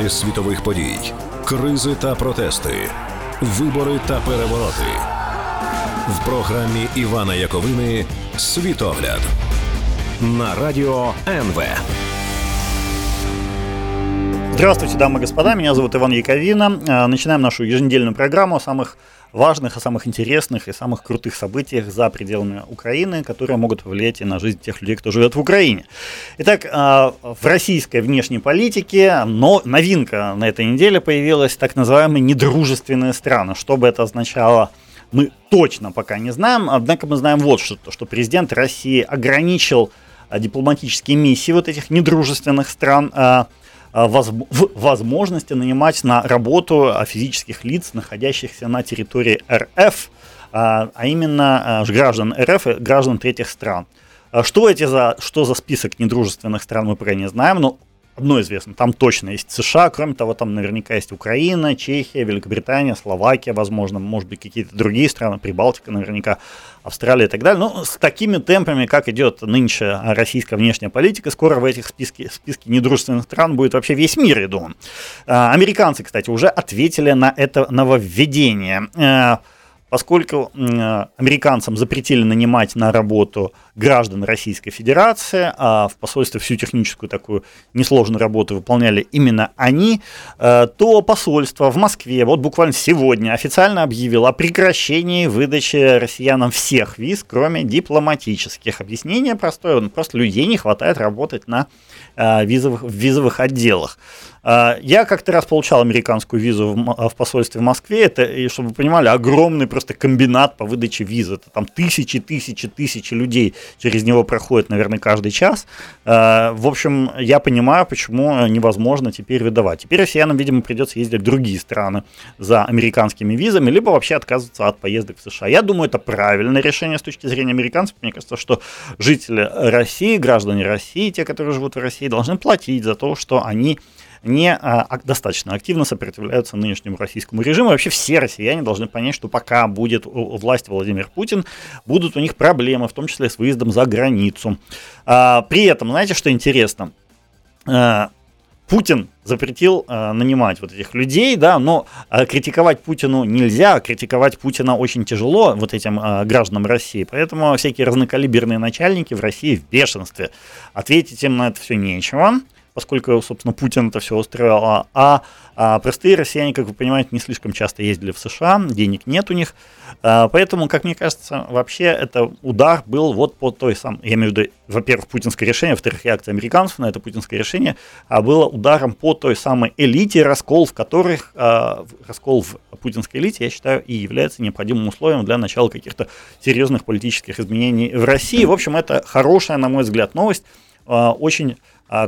аналіз світових подій, кризи та протести, вибори та перевороти в програмі Івана Яковини Світогляд на радіо НВ. Здравствуйте, дамы и господа, меня зовут Иван Яковина. А, начинаем нашу еженедельную программу о самых важных, о самых интересных и самых крутых событиях за пределами Украины, которые могут повлиять и на жизнь тех людей, кто живет в Украине. Итак, а, в российской внешней политике но новинка на этой неделе появилась, так называемые недружественные страны. Что бы это означало, мы точно пока не знаем, однако мы знаем вот что, что президент России ограничил а, дипломатические миссии вот этих недружественных стран, Э, возможности нанимать на работу э, физических лиц, находящихся на территории РФ, э, а именно граждан РФ и граждан третьих стран. Что, эти за, что за список недружественных стран, мы пока не знаем, но одно известно, там точно есть США, кроме того, там наверняка есть Украина, Чехия, Великобритания, Словакия, возможно, может быть, какие-то другие страны, Прибалтика наверняка, Австралия и так далее. Но с такими темпами, как идет нынче российская внешняя политика, скоро в этих списке, списке недружественных стран будет вообще весь мир, я думаю. А, американцы, кстати, уже ответили на это нововведение э, поскольку э, американцам запретили нанимать на работу граждан Российской Федерации, а в посольстве всю техническую такую несложную работу выполняли именно они, э, то посольство в Москве вот буквально сегодня официально объявило о прекращении выдачи россиянам всех виз, кроме дипломатических. Объяснение простое, просто людей не хватает работать на э, визовых, в визовых отделах. А, я как-то раз получал американскую визу в, посольстве в Москве, это, и чтобы вы понимали, огромный просто комбинат по выдаче визы. Это там тысячи, тысячи, тысячи людей через него проходят, наверное, каждый час. А, в общем, я понимаю, почему невозможно теперь выдавать. Теперь россиянам, видимо, придется ездить в другие страны за американскими визами, либо вообще отказываться от поездок в США. Я думаю, это правильное решение с точки зрения американцев. Мне кажется, что жители России, граждане России, те, которые живут в России, должны платить за то, что они не а, достаточно активно сопротивляются нынешнему российскому режиму. Вообще все россияне должны понять, что пока будет у власти Владимир Путин, будут у них проблемы, в том числе с выездом за границу. А, при этом, знаете, что интересно? А, Путин запретил э, нанимать вот этих людей, да, но э, критиковать Путину нельзя, критиковать Путина очень тяжело вот этим э, гражданам России, поэтому всякие разнокалиберные начальники в России в бешенстве. Ответить им на это все нечего поскольку, собственно, Путин это все устроил, а, а, а простые россияне, как вы понимаете, не слишком часто ездили в США, денег нет у них, а, поэтому, как мне кажется, вообще это удар был вот по той самой, я имею в виду, во-первых, путинское решение, во-вторых, реакция американцев на это путинское решение, а было ударом по той самой элите, раскол в которых, а, раскол в путинской элите, я считаю, и является необходимым условием для начала каких-то серьезных политических изменений в России. В общем, это хорошая, на мой взгляд, новость, очень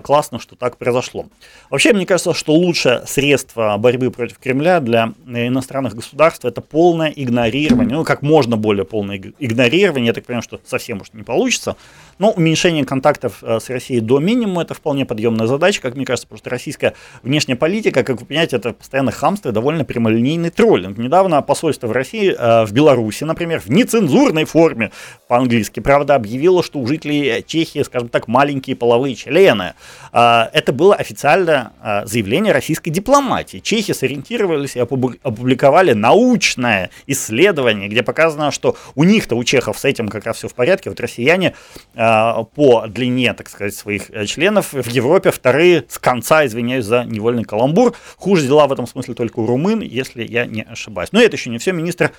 классно, что так произошло. Вообще, мне кажется, что лучшее средство борьбы против Кремля для иностранных государств это полное игнорирование, ну, как можно более полное игнорирование, я так понимаю, что совсем уж не получится, но уменьшение контактов э, с Россией до минимума это вполне подъемная задача, как мне кажется, что российская внешняя политика, как вы понимаете, это постоянно хамство и довольно прямолинейный троллинг. Недавно посольство в России, э, в Беларуси, например, в нецензурной форме по-английски, правда, объявило, что у жителей Чехии, скажем так, маленькие половые члены. А, это было официальное заявление российской дипломатии. Чехи сориентировались и опубликовали научное исследование, где показано, что у них-то, у чехов с этим как раз все в порядке. Вот россияне а, по длине, так сказать, своих э, членов в Европе вторые с конца, извиняюсь за невольный каламбур. Хуже дела в этом смысле только у румын, если я не ошибаюсь. Но это еще не все. Министр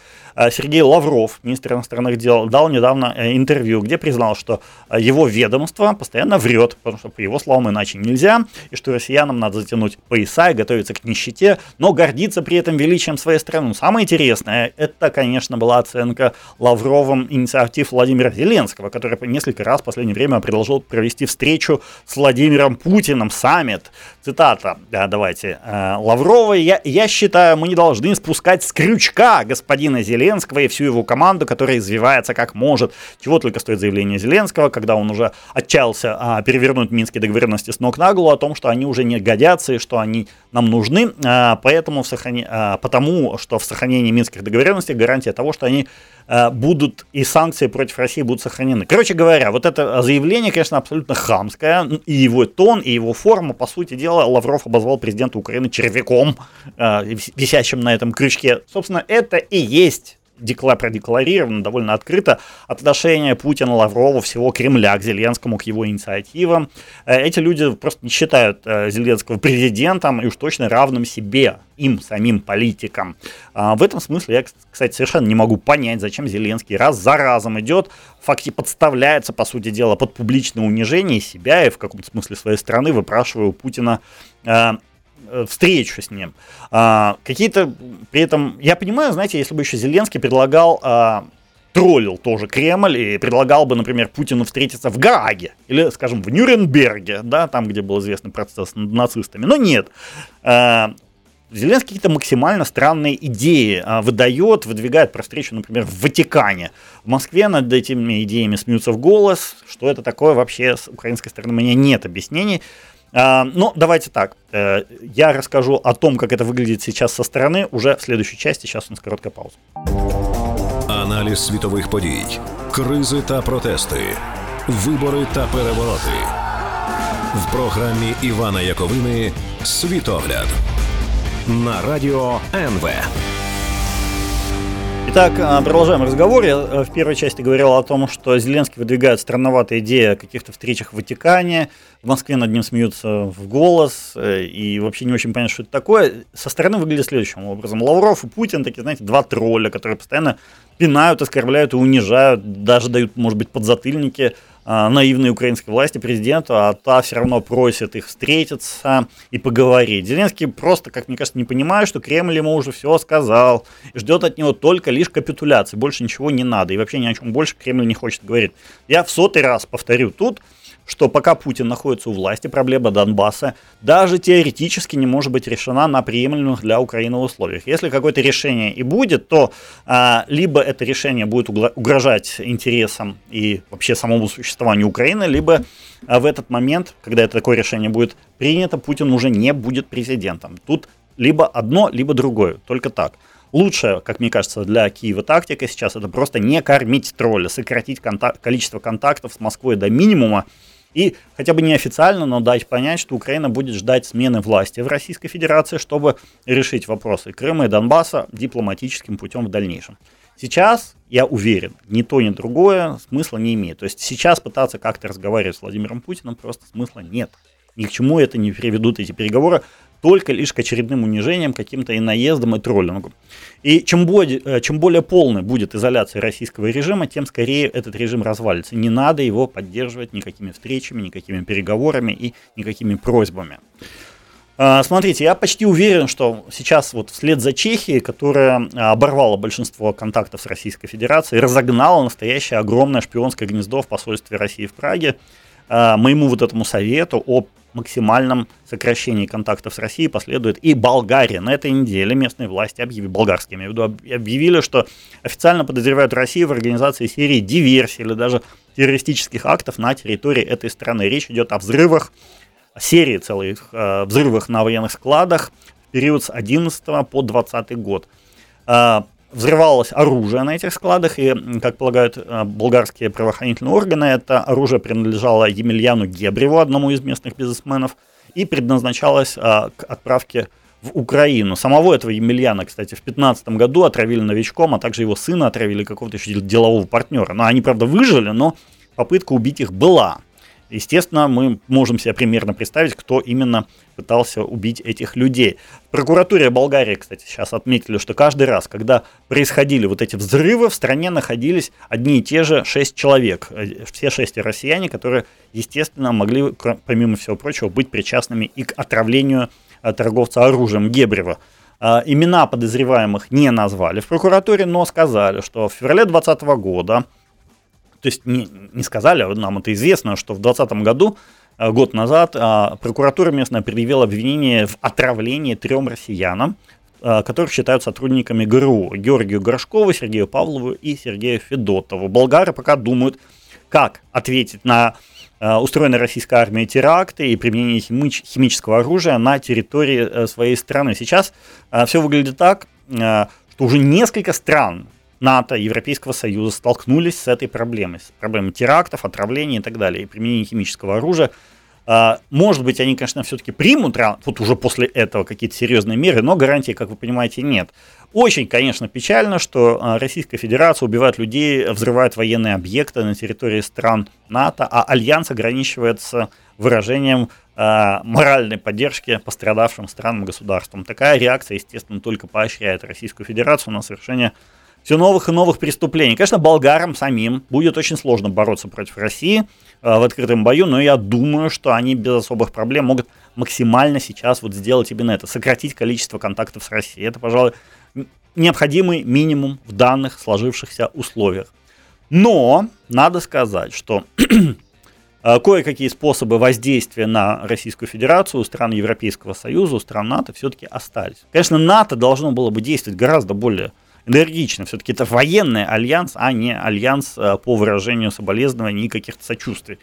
Сергей Лавров, министр иностранных дел, дал недавно э, интервью, где признал, что его ведомство постоянно врет, потому что по его словам, иначе нельзя, и что россиянам надо затянуть пояса и готовиться к нищете, но гордиться при этом величием своей страны. Но самое интересное, это, конечно, была оценка Лавровым инициатив Владимира Зеленского, который несколько раз в последнее время предложил провести встречу с Владимиром Путиным, саммит. Цитата, да, давайте, э, Лаврова, я, я считаю, мы не должны спускать с крючка господина Зеленского и всю его команду, которая извивается как может. Чего только стоит заявление Зеленского, когда он уже отчаялся а, перевернуть Минские договоренности с ног на голову о том, что они уже не годятся и что они нам нужны, а, поэтому в сохран... А, потому что в сохранении Минских договоренностей гарантия того, что они будут и санкции против России будут сохранены. Короче говоря, вот это заявление, конечно, абсолютно хамское, и его тон, и его форма, по сути дела, Лавров обозвал президента Украины червяком, висящим на этом крючке. Собственно, это и есть декла продекларировано довольно открыто отношение Путина, Лаврова, всего Кремля к Зеленскому, к его инициативам. Э, эти люди просто не считают э, Зеленского президентом и уж точно равным себе, им, самим политикам. А, в этом смысле я, кстати, совершенно не могу понять, зачем Зеленский раз за разом идет, факте подставляется, по сути дела, под публичное унижение себя и в каком-то смысле своей страны, выпрашивая у Путина Э, встречу с ним. А, какие-то, при этом, я понимаю, знаете, если бы еще Зеленский предлагал а, троллил тоже Кремль и предлагал бы, например, Путину встретиться в Гааге или, скажем, в Нюрнберге, да, там, где был известный процесс над нацистами. Но нет. А, Зеленский какие-то максимально странные идеи а, выдает, выдвигает про встречу, например, в Ватикане. В Москве над этими идеями смеются в голос. Что это такое вообще с украинской стороны, у меня нет объяснений. А, ну, давайте так. Э, я расскажу о том, как это выглядит сейчас со стороны уже в следующей части. Сейчас у нас короткая пауза. Аналіз світових подій, кризи та протести, вибори та перевороти в програмі Івана Яковини Світогляд на радіо НВ. Итак, а, продолжаем разговор. Я э, в первой части говорил о том, что Зеленский выдвигает странноватые идеи о каких-то встречах в Ватикане. В Москве над ним смеются в голос. Э, и вообще не очень понятно, что это такое. Со стороны выглядит следующим образом. Лавров и Путин, такие, знаете, два тролля, которые постоянно пинают, оскорбляют и унижают, даже дают, может быть, подзатыльники наивной украинской власти, президенту, а та все равно просит их встретиться и поговорить. Зеленский просто, как мне кажется, не понимает, что Кремль ему уже все сказал, ждет от него только лишь капитуляции, больше ничего не надо, и вообще ни о чем больше Кремль не хочет говорить. Я в сотый раз повторю тут, что пока Путин находится у власти, проблема Донбасса даже теоретически не может быть решена на приемлемых для Украины условиях. Если какое-то решение и будет, то а, либо это решение будет угрожать интересам и вообще самому существованию Украины, либо а, в этот момент, когда это такое решение будет принято, Путин уже не будет президентом. Тут либо одно, либо другое, только так. Лучшая, как мне кажется, для Киева тактика сейчас это просто не кормить тролля, сократить контакт, количество контактов с Москвой до минимума, и хотя бы неофициально, но дать понять, что Украина будет ждать смены власти в Российской Федерации, чтобы решить вопросы Крыма и Донбасса дипломатическим путем в дальнейшем. Сейчас, я уверен, ни то, ни другое смысла не имеет. То есть сейчас пытаться как-то разговаривать с Владимиром Путиным просто смысла нет. Ни к чему это не приведут эти переговоры только лишь к очередным унижениям, каким-то и наездам, и троллингу. И чем более, э, чем более полной будет изоляция российского режима, тем скорее этот режим развалится. Не надо его поддерживать никакими встречами, никакими переговорами и никакими просьбами. А, смотрите, я почти уверен, что сейчас вот вслед за Чехией, которая оборвала большинство контактов с Российской Федерацией, разогнала настоящее огромное шпионское гнездо в посольстве России в Праге, а, моему вот этому совету о максимальном сокращении контактов с Россией последует и Болгария. На этой неделе местные власти объявили, болгарские, имею в виду, объявили, что официально подозревают Россию в организации серии диверсий или даже террористических актов на территории этой страны. Речь идет о взрывах, серии целых э, взрывах на военных складах в период с 11 по 20 год. Э, взрывалось оружие на этих складах, и, как полагают э, болгарские правоохранительные органы, это оружие принадлежало Емельяну Гебреву, одному из местных бизнесменов, и предназначалось а, к отправке в Украину. Самого этого Емельяна, кстати, в 2015 году отравили новичком, а также его сына отравили какого-то еще делового партнера. Но они, правда, выжили, но попытка убить их была. Естественно, мы можем себе примерно представить, кто именно пытался убить этих людей. В прокуратуре Болгарии, кстати, сейчас отметили, что каждый раз, когда происходили вот эти взрывы, в стране находились одни и те же шесть человек. Э, все шесть россияне, которые, естественно, могли, помимо всего прочего, быть причастными и к отравлению э, торговца оружием Гебрева. А, имена подозреваемых не назвали в прокуратуре, но сказали, что в феврале 2020 года то есть не, не сказали, а нам это известно, что в 2020 году, э, год назад, а, прокуратура местная предъявила обвинение в отравлении трем россиянам, э, которых считают сотрудниками ГРУ. Георгию Горшкову, Сергею Павлову и Сергею Федотову. Болгары пока думают, как ответить на э, устроенной российской армией теракты и применение химич- химического оружия на территории своей страны. Сейчас все выглядит так, что уже несколько стран НАТО, Европейского Союза столкнулись с этой проблемой, с проблемой терактов, отравлений и так далее, и применения химического оружия. А, может быть, они, конечно, все-таки примут вот уже после этого какие-то серьезные меры, но гарантии, как вы понимаете, нет. Очень, конечно, печально, что а, Российская Федерация убивает людей, взрывает военные объекты на территории стран НАТО, а Альянс ограничивается выражением э, моральной поддержки пострадавшим странам, государствам. Такая реакция, естественно, только поощряет Российскую Федерацию на совершение все новых и новых преступлений. Конечно, болгарам самим будет очень сложно бороться против России э, в открытом бою, но я думаю, что они без особых проблем могут максимально сейчас вот сделать именно это, сократить количество контактов с Россией. Это, пожалуй, необходимый минимум в данных сложившихся условиях. Но надо сказать, что э, кое-какие способы воздействия на Российскую Федерацию у стран Европейского Союза, у стран НАТО все-таки остались. Конечно, НАТО должно было бы действовать гораздо более энергично. Все-таки это военный альянс, а не альянс э, по выражению соболезнований и каких-то сочувствий.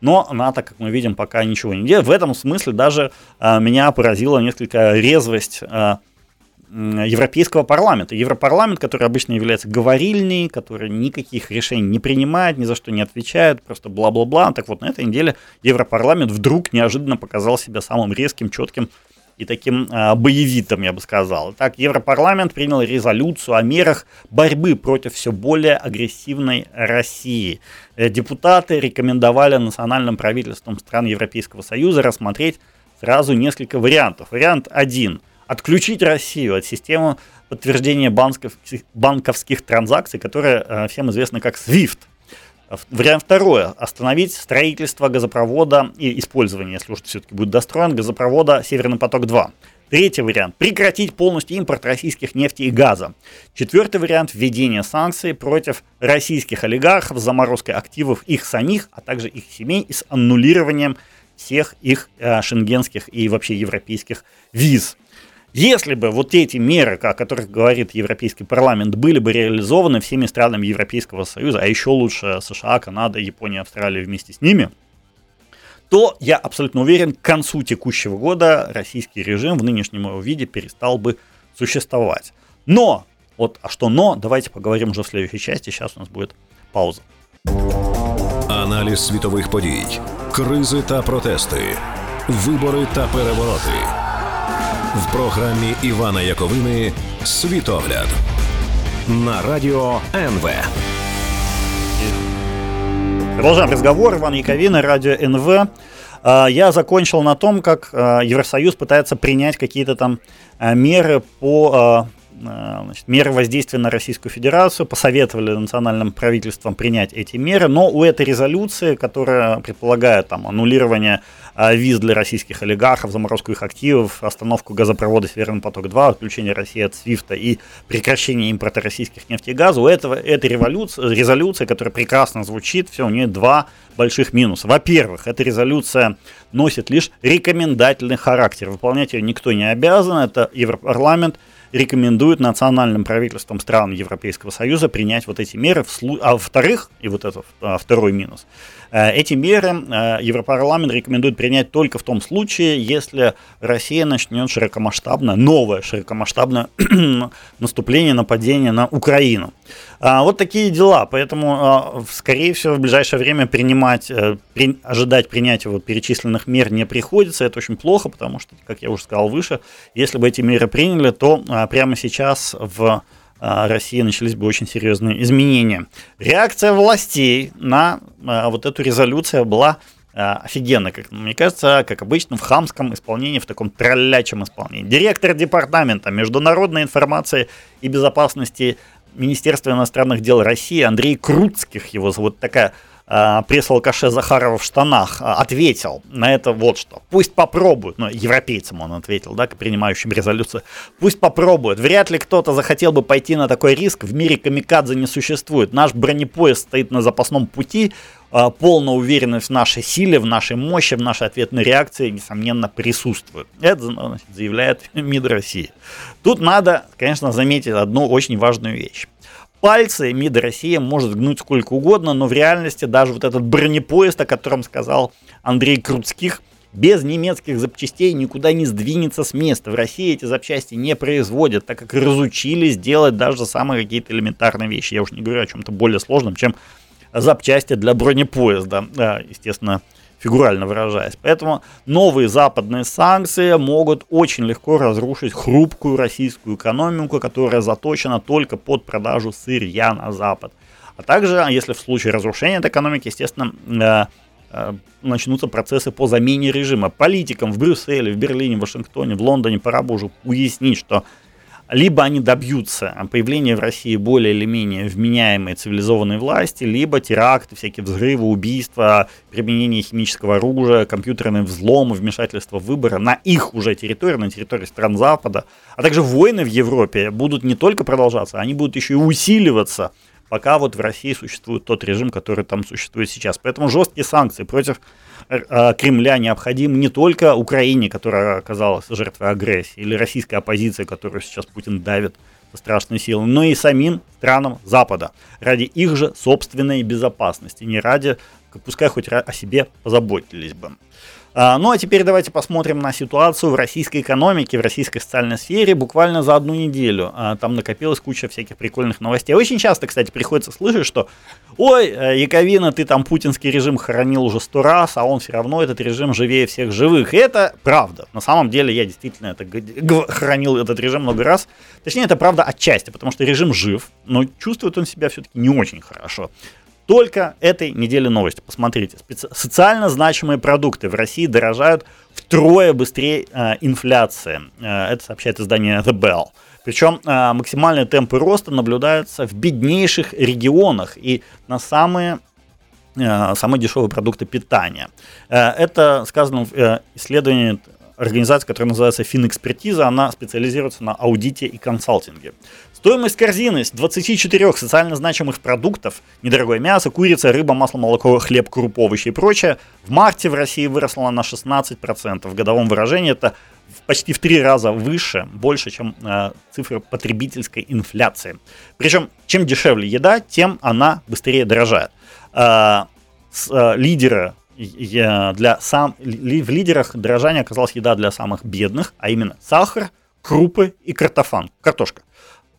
Но НАТО, как мы видим, пока ничего не делает. В этом смысле даже э, меня поразила несколько резвость э, Европейского парламента. Европарламент, который обычно является говорильней, который никаких решений не принимает, ни за что не отвечает, просто бла-бла-бла. Так вот, на этой неделе Европарламент вдруг неожиданно показал себя самым резким, четким и таким э, боевитым, я бы сказал. Так, Европарламент принял резолюцию о мерах борьбы против все более агрессивной России. Э, депутаты рекомендовали национальным правительствам стран Европейского Союза рассмотреть сразу несколько вариантов. Вариант один – отключить Россию от системы подтверждения банковских, банковских транзакций, которая э, всем известна как SWIFT – Вариант второй. Остановить строительство газопровода и использование, если уж все-таки будет достроен, газопровода «Северный поток-2». Третий вариант – прекратить полностью импорт российских нефти и газа. Четвертый вариант – введение санкций против российских олигархов с заморозкой активов их самих, а также их семей и с аннулированием всех их э, шенгенских и вообще европейских виз. Если бы вот эти меры, о которых говорит Европейский парламент, были бы реализованы всеми странами Европейского Союза, а еще лучше США, Канада, Япония, Австралия вместе с ними, то я абсолютно уверен, к концу текущего года российский режим в нынешнем его виде перестал бы существовать. Но, вот, а что но, давайте поговорим уже в следующей части, сейчас у нас будет пауза. Аналіз світових подій, кризи та протести, вибори та перевороти в програмі Івана Яковини Світогляд на радіо НВ. Продолжаем разговор. Иван Яковина, радио НВ. А, я закончил на том, как а, Евросоюз пытается принять какие-то там а, меры по значит, меры воздействия на Российскую Федерацию, посоветовали национальным правительствам принять эти меры, но у этой резолюции, которая предполагает там, аннулирование а, виз для российских олигархов, заморозку их активов, остановку газопровода «Северный поток-2», отключение России от СВИФТа и прекращение импорта российских нефти и газа, у этого, этой революции, резолюции, которая прекрасно звучит, все, у нее два больших минуса. Во-первых, эта резолюция носит лишь рекомендательный характер. Выполнять ее никто не обязан, это Европарламент – рекомендует национальным правительствам стран Европейского Союза принять вот эти меры. А во-вторых, и вот это а, второй минус, эти меры э, Европарламент рекомендует принять только в том случае, если Россия начнет широкомасштабное, новое широкомасштабное наступление, нападение на Украину. А, вот такие дела, поэтому, скорее всего, в ближайшее время принимать, э, при, ожидать принятия вот перечисленных мер не приходится. Это очень плохо, потому что, как я уже сказал выше, если бы эти меры приняли, то прямо сейчас в России начались бы очень серьезные изменения. Реакция властей на вот эту резолюцию была офигенно, как мне кажется, как обычно, в хамском исполнении, в таком троллячем исполнении. Директор департамента международной информации и безопасности Министерства иностранных дел России Андрей Круцких, его зовут такая пресс-алкаше Захарова в штанах, э, ответил на это вот что. Пусть попробуют, ну, европейцам он ответил, да, к принимающим резолюцию, пусть попробуют. Вряд ли кто-то захотел бы пойти на такой риск, в мире камикадзе не существует. Наш бронепоезд стоит на запасном пути, э, полная уверенность в нашей силе, в нашей мощи, в нашей ответной реакции, несомненно, присутствует. Это заявляет МИД России. Тут надо, конечно, заметить одну очень важную вещь пальцы МИД России может гнуть сколько угодно, но в реальности даже вот этот бронепоезд, о котором сказал Андрей Крутских, без немецких запчастей никуда не сдвинется с места. В России эти запчасти не производят, так как разучились делать даже самые какие-то элементарные вещи. Я уж не говорю о чем-то более сложном, чем запчасти для бронепоезда. Да, естественно, фигурально выражаясь. Поэтому новые западные санкции могут очень легко разрушить хрупкую российскую экономику, которая заточена только под продажу сырья на Запад. А также, если в случае разрушения этой экономики, естественно, э, э, начнутся процессы по замене режима. Политикам в Брюсселе, в Берлине, в Вашингтоне, в Лондоне пора бы уже уяснить, что либо они добьются появления в России более или менее вменяемой цивилизованной власти, либо теракты, всякие взрывы, убийства, применение химического оружия, компьютерный взлом, вмешательство в выборы на их уже территории, на территории стран Запада, а также войны в Европе будут не только продолжаться, они будут еще и усиливаться, пока вот в России существует тот режим, который там существует сейчас. Поэтому жесткие санкции против Кремля необходим не только Украине, которая оказалась жертвой агрессии, или российской оппозиции, которую сейчас Путин давит страшной силой, но и самим странам Запада ради их же собственной безопасности, не ради, пускай хоть о себе позаботились бы. А, ну а теперь давайте посмотрим на ситуацию в российской экономике, в российской социальной сфере буквально за одну неделю. А, там накопилась куча всяких прикольных новостей. Очень часто, кстати, приходится слышать, что ой, э, Яковина, ты там путинский режим хоронил уже сто раз, а он все равно этот режим живее всех живых. И это правда. На самом деле я действительно это хоронил этот режим много раз. Точнее, это правда отчасти, потому что режим жив, но чувствует он себя все-таки не очень хорошо. Только этой недели новости. Посмотрите. Специ... Социально значимые продукты в России дорожают втрое быстрее э, инфляции. Э, это сообщает издание The Bell. Причем э, максимальные темпы роста наблюдаются в беднейших регионах и на самые э, самые дешевые продукты питания. Э, это сказано в э, исследовании организации, которая называется Финэкспертиза. Она специализируется на аудите и консалтинге. Стоимость корзины с 24 социально значимых продуктов, недорогое мясо, курица, рыба, масло, молоко, хлеб, круп, овощи и прочее, в марте в России выросла на 16%. В годовом выражении это почти в три раза выше, больше, чем э, цифра потребительской инфляции. Причем, чем дешевле еда, тем она быстрее дорожает. Э, с, э, лидеры для сам, ли, в лидерах дорожания оказалась еда для самых бедных, а именно сахар, крупы и картофан, картошка.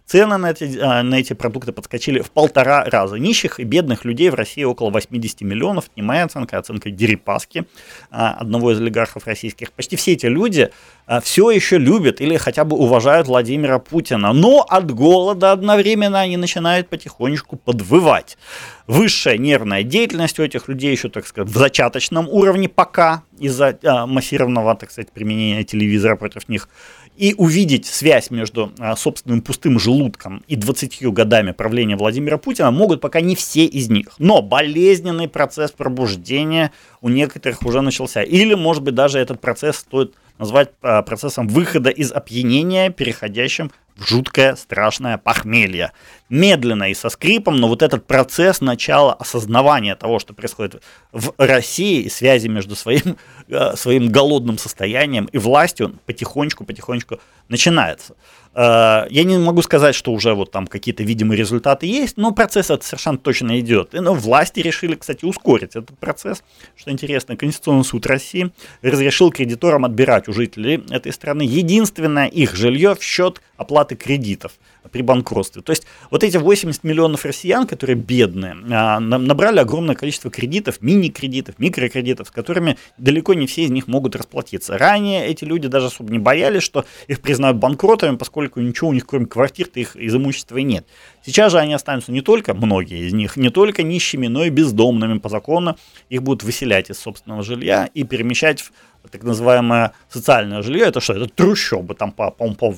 Цены на эти, а, на эти продукты подскочили в полтора раза. Нищих и бедных людей в России около 80 миллионов. Не моя оценка, а оценка Дерипаски, а, одного из олигархов российских. Почти все эти люди а, все еще любят или хотя бы уважают Владимира Путина. Но от голода одновременно они начинают потихонечку подвывать. Высшая нервная деятельность у этих людей еще, так сказать, в зачаточном уровне пока из-за массированного, так сказать, применения телевизора против них и увидеть связь между а, собственным пустым желудком и 20 годами правления Владимира Путина могут пока не все из них. Но болезненный процесс пробуждения у некоторых уже начался. Или, может быть, даже этот процесс стоит назвать а, процессом выхода из опьянения, переходящим жуткое, страшное похмелье. Медленно и со скрипом, но вот этот процесс начала осознавания того, что происходит в России, и связи между своим, э, своим голодным состоянием и властью, потихонечку-потихонечку начинается. Э, я не могу сказать, что уже вот там какие-то видимые результаты есть, но процесс это совершенно точно идет. И, ну, власти решили, кстати, ускорить этот процесс. Что интересно, Конституционный суд России разрешил кредиторам отбирать у жителей этой страны единственное их жилье в счет оплаты кредитов при банкротстве. То есть вот эти 80 миллионов россиян, которые бедные, а, набрали огромное количество кредитов, мини-кредитов, микрокредитов, с которыми далеко не все из них могут расплатиться. Ранее эти люди даже особо не боялись, что их признают банкротами, поскольку ничего у них кроме квартир-то их из имущества нет. Сейчас же они останутся не только, многие из них, не только нищими, но и бездомными по закону. Их будут выселять из собственного жилья и перемещать в так называемое социальное жилье. Это что? Это трущобы, там по, по, по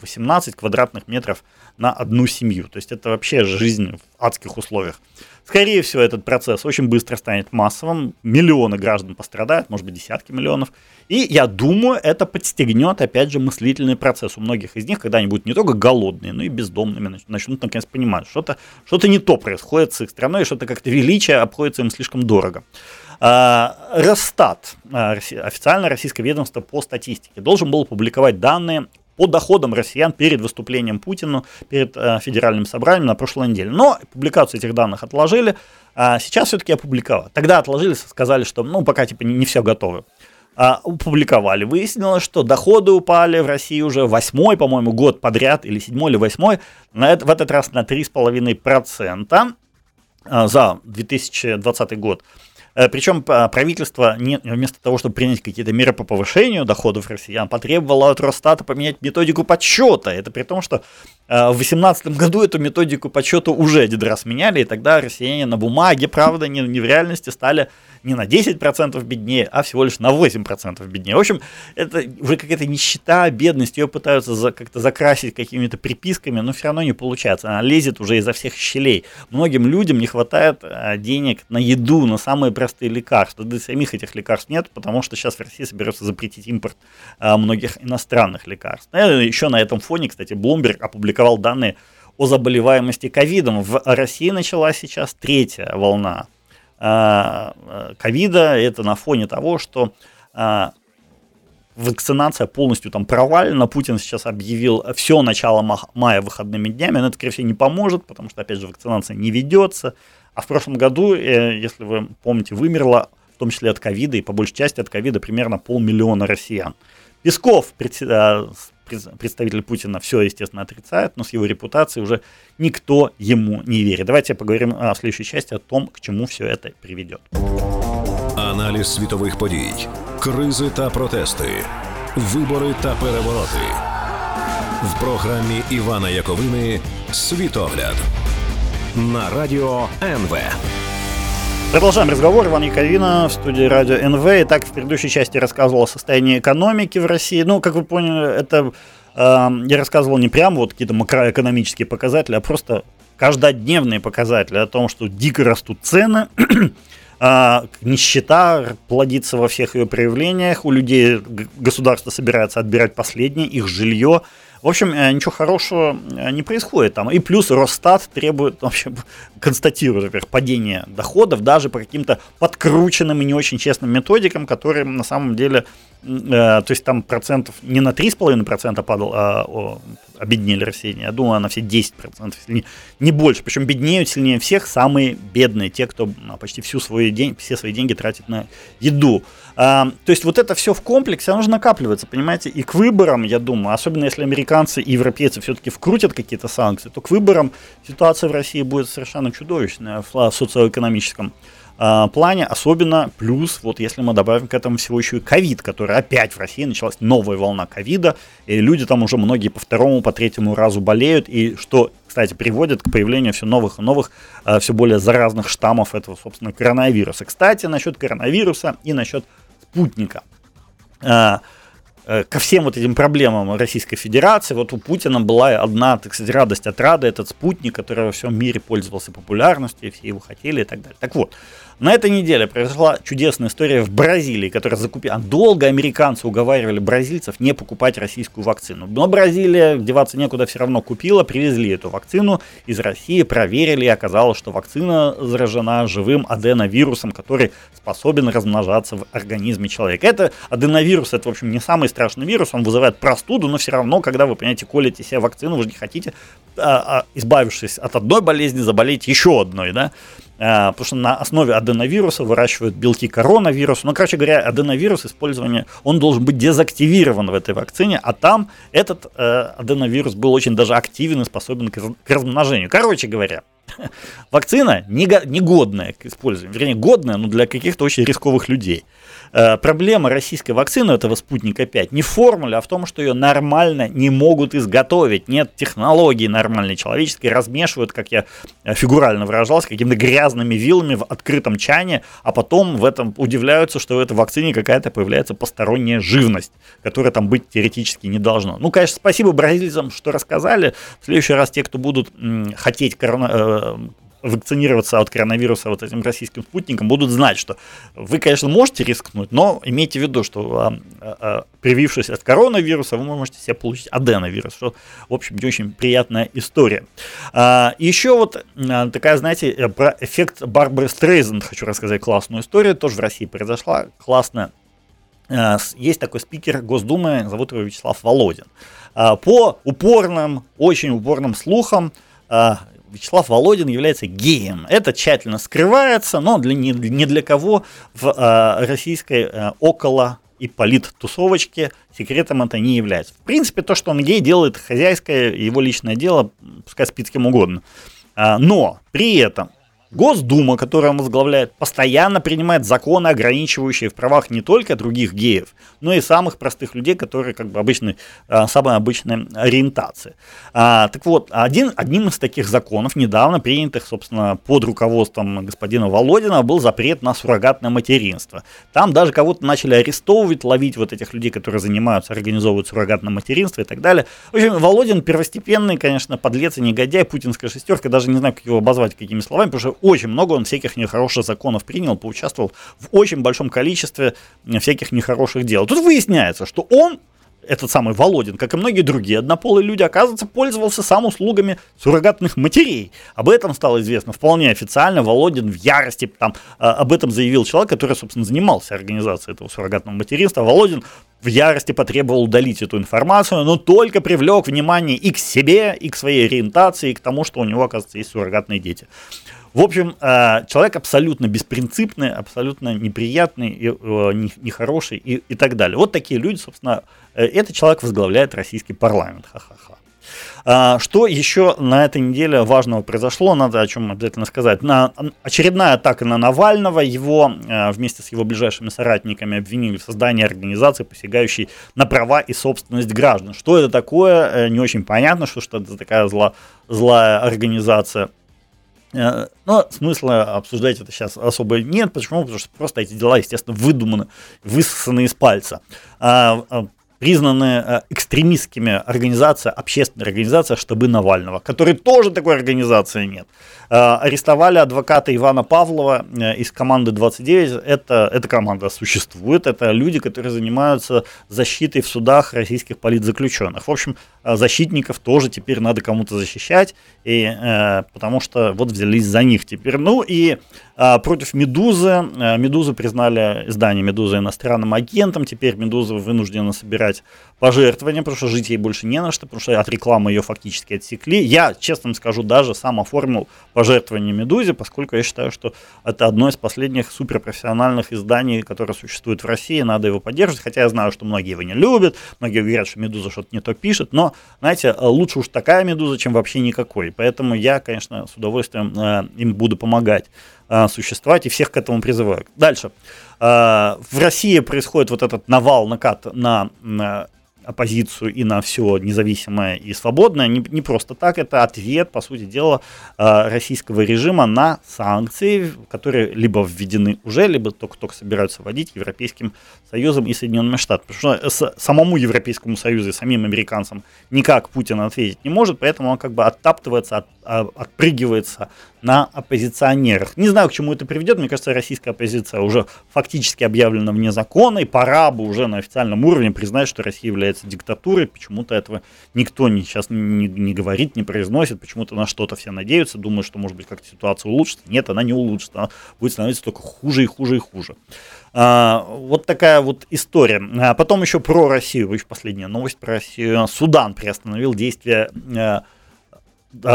18 квадратных метров на одну семью. То есть это вообще жизнь в адских условиях. Скорее всего, этот процесс очень быстро станет массовым. Миллионы граждан пострадают, может быть, десятки миллионов. И я думаю, это подстегнет, опять же, мыслительный процесс у многих из них, когда они будут не только голодные, но и бездомными, начнут наконец понимать, что-то что не то происходит с их страной, что-то как-то величие обходится им слишком дорого. А, Росстат, а, официальное российское ведомство по статистике, должен был публиковать данные по доходам россиян перед выступлением Путина, перед э, федеральным собранием на прошлой неделе. Но публикацию этих данных отложили, а сейчас все-таки опубликовали. Тогда отложили, сказали, что ну пока типа не, не все готово. а, опубликовали. Выяснилось, что доходы упали в России уже восьмой, по-моему, год подряд, или седьмой, или восьмой, на это, в этот раз на 3,5% а, за 2020 год. Э, Причем а, правительство не, вместо того, чтобы принять какие-то меры по повышению доходов россиян, потребовало от Росстата поменять методику подсчета. Это при том, что э, в 2018 году эту методику подсчета уже один раз меняли, и тогда россияне на бумаге, правда, не, не в реальности стали не на 10% беднее, а всего лишь на 8% беднее. В общем, это уже какая-то нищета, бедность, ее пытаются за, как-то закрасить какими-то приписками, но все равно не получается. Она лезет уже изо всех щелей. Многим людям не хватает а, денег на еду, на самые простые лекарства. Да и самих этих лекарств нет, потому что сейчас в России собираются запретить импорт а, многих иностранных лекарств. Ну, еще на этом фоне, кстати, Bloomberg опубликовал данные о заболеваемости ковидом. В России началась сейчас третья волна ковида, это на фоне того, что а, вакцинация полностью там провалена. Путин сейчас объявил все начало мая выходными днями, но это, скорее всего, не поможет, потому что, опять же, вакцинация не ведется. А в прошлом году, э, если вы помните, вымерло, в том числе от ковида, и по большей части от ковида, примерно полмиллиона россиян. Песков, представитель Путина все, естественно, отрицает, но с его репутацией уже никто ему не верит. Давайте поговорим в следующей части о том, к чему все это приведет. Аналіз світових подій, кризи та протести, вибори та перевороти в програмі Івана Яковини Світогляд на радіо НВ. Продолжаем разговор. Иван Яковина в студии радио НВ. Итак, в предыдущей части рассказывал о состоянии экономики в России. Ну, как вы поняли, это э, я рассказывал не прямо вот какие-то макроэкономические показатели, а просто каждодневные показатели о том, что дико растут цены, э, нищета плодится во всех ее проявлениях, у людей государство собирается отбирать последнее, их жилье, в общем, э, ничего хорошего э, не происходит там. И плюс Росстат требует, вообще, констатирует, во-первых, падение доходов даже по каким-то подкрученным и не очень честным методикам, которые на самом деле, э, то есть там процентов не на 3,5% падал, а о, обеднели россияне, я думаю, на все 10%, если не, не больше. Причем беднеют сильнее всех самые бедные, те, кто ну, почти всю свою день, все свои деньги тратит на еду. А, то есть вот это все в комплексе, оно же накапливается, понимаете, и к выборам, я думаю, особенно если американцы и европейцы все-таки вкрутят какие-то санкции, то к выборам ситуация в России будет совершенно чудовищная в социоэкономическом а, плане, особенно плюс, вот если мы добавим к этому всего еще и ковид, который опять в России началась новая волна ковида, и люди там уже многие по второму, по третьему разу болеют, и что, кстати, приводит к появлению все новых и новых, а, все более заразных штаммов этого, собственно, коронавируса. Кстати, насчет коронавируса и насчет спутника. А, э, ко всем вот этим проблемам Российской Федерации, вот у Путина была одна, так сказать, радость от рады, этот спутник, который во всем мире пользовался популярностью, и все его хотели и так далее. Так вот, на этой неделе произошла чудесная история в Бразилии, которая закупила... Долго американцы уговаривали бразильцев не покупать российскую вакцину. Но Бразилия, деваться некуда, все равно купила, привезли эту вакцину из России, проверили, и оказалось, что вакцина заражена живым аденовирусом, который способен размножаться в организме человека. Это аденовирус, это, в общем, не самый страшный вирус, он вызывает простуду, но все равно, когда вы, понимаете, колите себе вакцину, вы же не хотите, а, а, избавившись от одной болезни, заболеть еще одной, да? А, потому что на основе аденовируса выращивают белки коронавируса. Ну, короче говоря, аденовирус использование, он должен быть дезактивирован в этой вакцине, а там этот э, аденовирус был очень даже активен и способен к размножению. Короче говоря, вакцина негодная к использованию, вернее, годная, но для каких-то очень рисковых людей. Э, проблема российской вакцины, этого спутника 5, не в формуле, а в том, что ее нормально не могут изготовить. Нет технологии нормальной человеческой, размешивают, как я э, фигурально выражался, какими-то грязными вилами в открытом чане, а потом в этом удивляются, что в этой вакцине какая-то появляется посторонняя живность, которая там быть теоретически не должно. Ну, конечно, спасибо бразильцам, что рассказали. В следующий раз те, кто будут хотеть корона, э, вакцинироваться от коронавируса вот этим российским спутником, будут знать, что вы, конечно, можете рискнуть, но имейте в виду, что а, а, привившись от коронавируса, вы можете себе получить аденовирус, что, в общем, не очень приятная история. А, еще вот а, такая, знаете, э, про эффект Барбары Стрейзенд хочу рассказать классную историю, тоже в России произошла, классная. А, есть такой спикер Госдумы, зовут его Вячеслав Володин. А, по упорным, очень упорным слухам, Вячеслав Володин является геем. Это тщательно скрывается, но для, не, не для кого в э, российской э, около и политтусовочки, секретом это не является. В принципе, то, что он гей, делает хозяйское, его личное дело, пускай спит с кем угодно. А, но при этом Госдума, которую он возглавляет, постоянно принимает законы, ограничивающие в правах не только других геев, но и самых простых людей, которые как бы обычной, а, самой обычной ориентации. А, так вот, один, одним из таких законов, недавно принятых, собственно, под руководством господина Володина, был запрет на суррогатное материнство. Там даже кого-то начали арестовывать, ловить вот этих людей, которые занимаются, организовывают суррогатное материнство и так далее. В общем, Володин первостепенный, конечно, подлец и негодяй, путинская шестерка, даже не знаю, как его обозвать, какими словами, потому что очень много он всяких нехороших законов принял, поучаствовал в очень большом количестве всяких нехороших дел. Тут выясняется, что он этот самый Володин, как и многие другие однополые люди, оказывается, пользовался сам услугами суррогатных матерей. Об этом стало известно вполне официально. Володин в ярости там, а, об этом заявил человек, который, собственно, занимался организацией этого суррогатного материнства. Володин в ярости потребовал удалить эту информацию, но только привлек внимание и к себе, и к своей ориентации, и к тому, что у него, оказывается, есть суррогатные дети. В общем, э, человек абсолютно беспринципный, абсолютно неприятный, э, нехороший и, и так далее. Вот такие люди, собственно, э, этот человек возглавляет российский парламент. Ха-ха-ха. А, что еще на этой неделе важного произошло, надо о чем обязательно сказать. На, очередная атака на Навального, его вместе с его ближайшими соратниками обвинили в создании организации, посягающей на права и собственность граждан. Что это такое, не очень понятно, что, что это такая зла, злая организация. Э, но смысла обсуждать это сейчас особо нет. Почему? Потому что просто эти дела, естественно, выдуманы, высосаны из пальца. А, признаны э, экстремистскими организация, общественная организация штабы Навального, которой тоже такой организации нет. Э, арестовали адвоката Ивана Павлова э, из команды 29. Это, эта команда существует. Это люди, которые занимаются защитой в судах российских политзаключенных. В общем, защитников тоже теперь надо кому-то защищать, и, потому что вот взялись за них теперь. Ну и против Медузы. Медузы признали издание Медузы иностранным агентом. Теперь Медуза вынуждена собирать собирать пожертвования, потому что жить ей больше не на что, потому что от рекламы ее фактически отсекли. Я, честно скажу, даже сам оформил пожертвование «Медузе», поскольку я считаю, что это одно из последних суперпрофессиональных изданий, которое существует в России, надо его поддерживать, хотя я знаю, что многие его не любят, многие говорят, что «Медуза» что-то не то пишет, но, знаете, лучше уж такая «Медуза», чем вообще никакой. Поэтому я, конечно, с удовольствием э, им буду помогать э, существовать и всех к этому призываю. Дальше. Э, в России происходит вот этот навал, накат на, на оппозицию и на все независимое и свободное. Не, не просто так, это ответ, по сути дела, э, российского режима на санкции, которые либо введены уже, либо только-только собираются вводить Европейским Союзом и Соединенными Штатами. Потому что самому Европейскому Союзу и самим американцам никак Путин ответить не может, поэтому он как бы оттаптывается, от, а, отпрыгивается на оппозиционерах. Не знаю, к чему это приведет. Мне кажется, российская оппозиция уже фактически объявлена вне закона, и пора бы уже на официальном уровне признать, что Россия является диктатурой. Почему-то этого никто не, сейчас не, не говорит, не произносит. Почему-то на что-то все надеются, думают, что, может быть, как-то ситуация улучшится. Нет, она не улучшится. Она будет становиться только хуже и хуже и хуже. А, вот такая вот история. А потом еще про Россию. Еще последняя новость про Россию. Судан приостановил действия э, Э,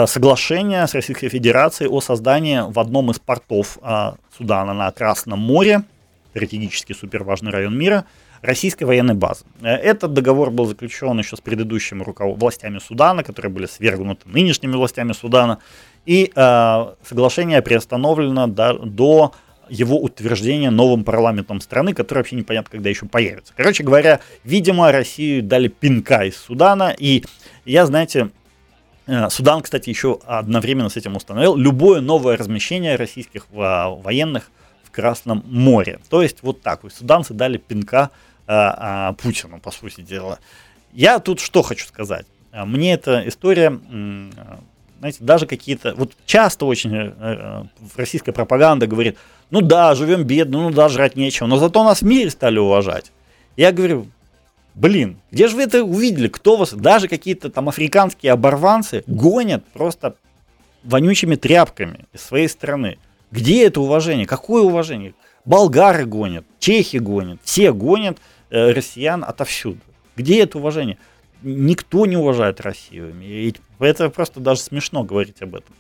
соглашение с Российской Федерацией о создании в одном из портов э, Судана на Красном море, стратегически суперважный район мира, российской военной базы. Э, этот договор был заключен еще с предыдущими руков... властями Судана, которые были свергнуты нынешними властями Судана, и э, соглашение приостановлено до, его утверждения новым парламентом страны, который вообще непонятно, когда еще появится. Короче говоря, видимо, Россию дали пинка из Судана, и я, знаете, Э, Судан, кстати, еще одновременно с этим установил любое новое размещение российских военных в Красном море. То есть вот так суданцы дали пинка а, а, Путину, по сути дела. Я тут что хочу сказать. Мне эта история, знаете, даже какие-то, вот часто очень э, российская пропаганда говорит, ну да, живем бедно, ну да, жрать нечего, но зато нас в мире стали уважать. Я говорю, Блин, где же вы это увидели? Кто вас, даже какие-то там африканские оборванцы гонят просто вонючими тряпками из своей страны. Где это уважение? Какое уважение? Болгары гонят, чехи гонят, все гонят э, россиян отовсюду. Где это уважение? Никто не уважает Россию. И это просто даже смешно говорить об этом.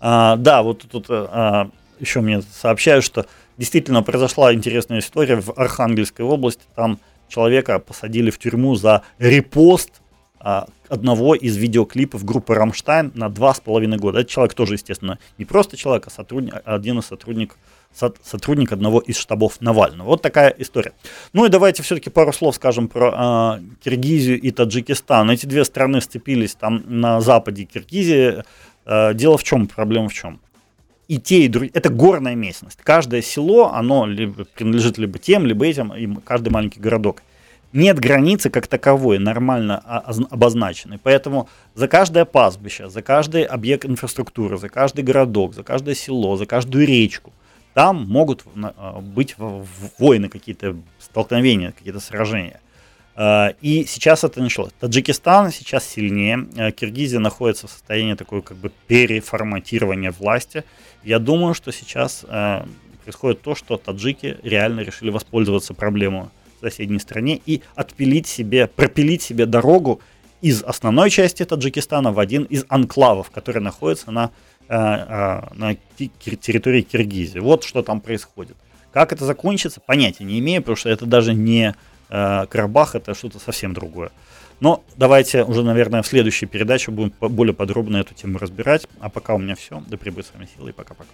А, да, вот тут а, еще мне сообщают, что действительно произошла интересная история в Архангельской области. Там человека посадили в тюрьму за репост а, одного из видеоклипов группы «Рамштайн» на два с половиной года. Этот человек тоже, естественно, не просто человек, а сотрудник, один из сотрудников сотрудник одного из штабов Навального. Вот такая история. Ну и давайте все-таки пару слов скажем про э, Киргизию и Таджикистан. Эти две страны сцепились там на западе Киргизии. Э, дело в чем, проблема в чем? И те, и другие, это горная местность. Каждое село, оно либо принадлежит либо тем, либо этим, и каждый маленький городок. Нет границы как таковой, нормально обозначенной. Поэтому за каждое пастбище, за каждый объект инфраструктуры, за каждый городок, за каждое село, за каждую речку – там могут а, быть войны какие-то, столкновения, какие-то сражения. А, и сейчас это началось. Таджикистан сейчас сильнее. А, Киргизия находится в состоянии такой как бы переформатирования власти. Я думаю, что сейчас происходит то, что таджики реально решили воспользоваться проблемой в соседней стране и отпилить себе, пропилить себе дорогу из основной части Таджикистана в один из анклавов, который находится на Э, э, на территории Киргизии. Вот что там происходит. Как это закончится, понятия не имею, потому что это даже не э, Карабах, это что-то совсем другое. Но давайте уже, наверное, в следующей передаче будем более подробно эту тему разбирать. А пока у меня все. Да пребудет с вами сила и пока-пока.